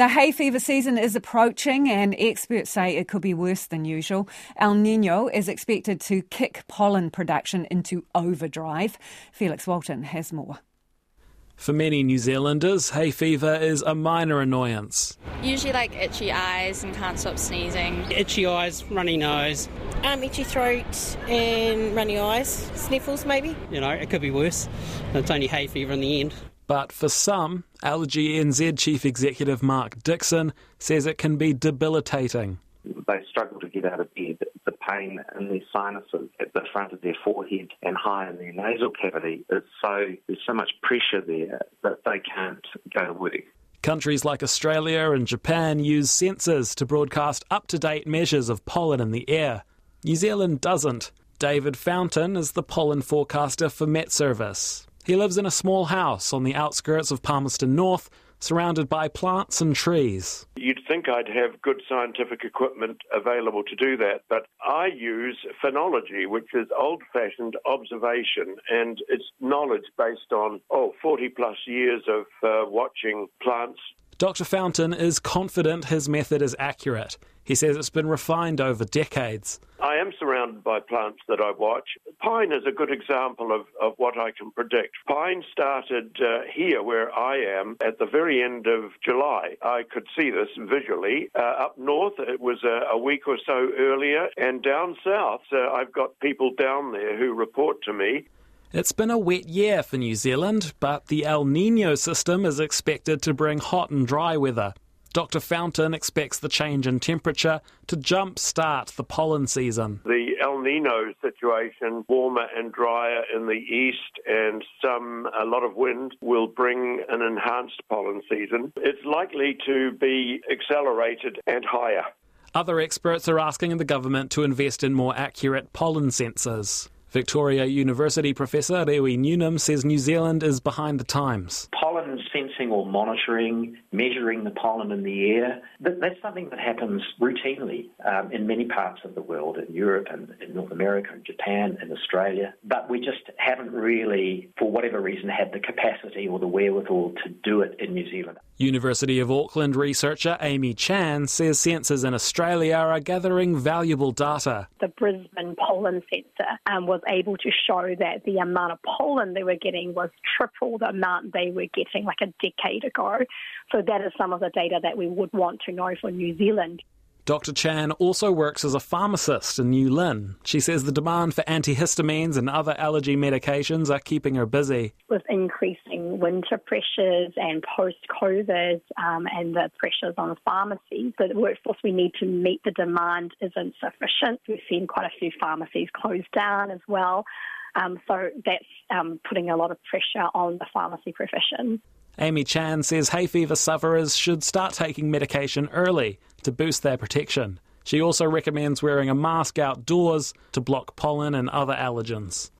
The hay fever season is approaching, and experts say it could be worse than usual. El Nino is expected to kick pollen production into overdrive. Felix Walton has more. For many New Zealanders, hay fever is a minor annoyance. Usually, like itchy eyes and can't stop sneezing. Itchy eyes, runny nose. Um, itchy throat and runny eyes. Sniffles, maybe. You know, it could be worse. It's only hay fever in the end. But for some, Allergy NZ Chief Executive Mark Dixon says it can be debilitating. They struggle to get out of bed. The pain in their sinuses at the front of their forehead and high in their nasal cavity is so there's so much pressure there that they can't go to work. Countries like Australia and Japan use sensors to broadcast up to date measures of pollen in the air. New Zealand doesn't. David Fountain is the pollen forecaster for Met Service. He lives in a small house on the outskirts of Palmerston North, surrounded by plants and trees. You'd think I'd have good scientific equipment available to do that, but I use phenology, which is old fashioned observation, and it's knowledge based on, oh, 40 plus years of uh, watching plants. Dr. Fountain is confident his method is accurate. He says it's been refined over decades. I am surrounded by plants that I watch. Pine is a good example of, of what I can predict. Pine started uh, here where I am at the very end of July. I could see this visually. Uh, up north, it was a, a, week or so earlier, and down south, uh, I've got people down there who report to me. It's been a wet year for New Zealand, but the El Nino system is expected to bring hot and dry weather. Dr. Fountain expects the change in temperature to jump-start the pollen season. The El Nino situation, warmer and drier in the east and some a lot of wind will bring an enhanced pollen season. It's likely to be accelerated and higher. Other experts are asking the government to invest in more accurate pollen sensors. Victoria University professor Rewi Newnham says New Zealand is behind the times. Pollen sensing or monitoring, measuring the pollen in the air, that's something that happens routinely um, in many parts of the world, in Europe and in North America and Japan and Australia. But we just haven't really, for whatever reason, had the capacity or the wherewithal to do it in New Zealand. University of Auckland researcher Amy Chan says sensors in Australia are gathering valuable data. The Brisbane pollen sensor um, was able to show that the amount of pollen they were getting was triple the amount they were getting like a decade ago. So that is some of the data that we would want to know for New Zealand. Dr. Chan also works as a pharmacist in New Lynn. She says the demand for antihistamines and other allergy medications are keeping her busy. With increasing winter pressures and post COVID um, and the pressures on pharmacies, the workforce we need to meet the demand isn't sufficient. We've seen quite a few pharmacies close down as well. Um, so that's um, putting a lot of pressure on the pharmacy profession. Amy Chan says hay fever sufferers should start taking medication early to boost their protection. She also recommends wearing a mask outdoors to block pollen and other allergens.